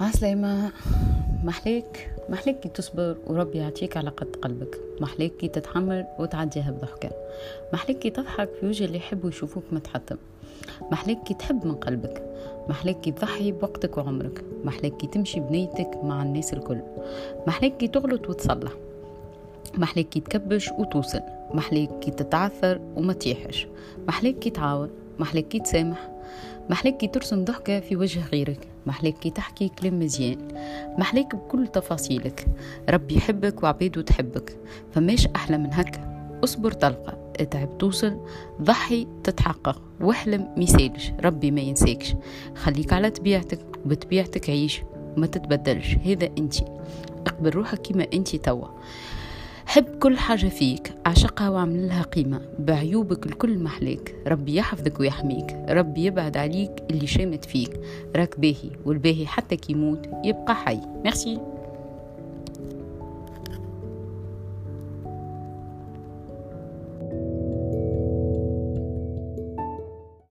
عسلامة محليك محليك تصبر وربي يعطيك على قد قلبك محليك تتحمل وتعديها بضحكة محليك تضحك في وجه اللي يحبوا يشوفوك متحطم محليك تحب من قلبك محليك تضحي بوقتك وعمرك محليك تمشي بنيتك مع الناس الكل محليك تغلط وتصلح محليك تكبش وتوصل محليك تتعثر وما تيحش محليك تعاون محليك تسامح محليك كي ترسم ضحكة في وجه غيرك. محليك كي تحكي كلام مزيان. محليك بكل تفاصيلك. ربي يحبك وعبيده تحبك. فماش أحلى من هكا. اصبر تلقى اتعب توصل. ضحي تتحقق. واحلم ميسالش. ربي ما ينساكش. خليك على طبيعتك وبطبيعتك عيش. وما تتبدلش. هذا انتي. اقبل روحك كما انتي توا. حب كل حاجة فيك عشقها وأعمل لها قيمة. بعيوبك الكل محليك ربي يحفظك ويحميك. ربي يبعد عليك اللي شامت فيك. راك باهي والباهي حتى كيموت يبقى حي. ميرسي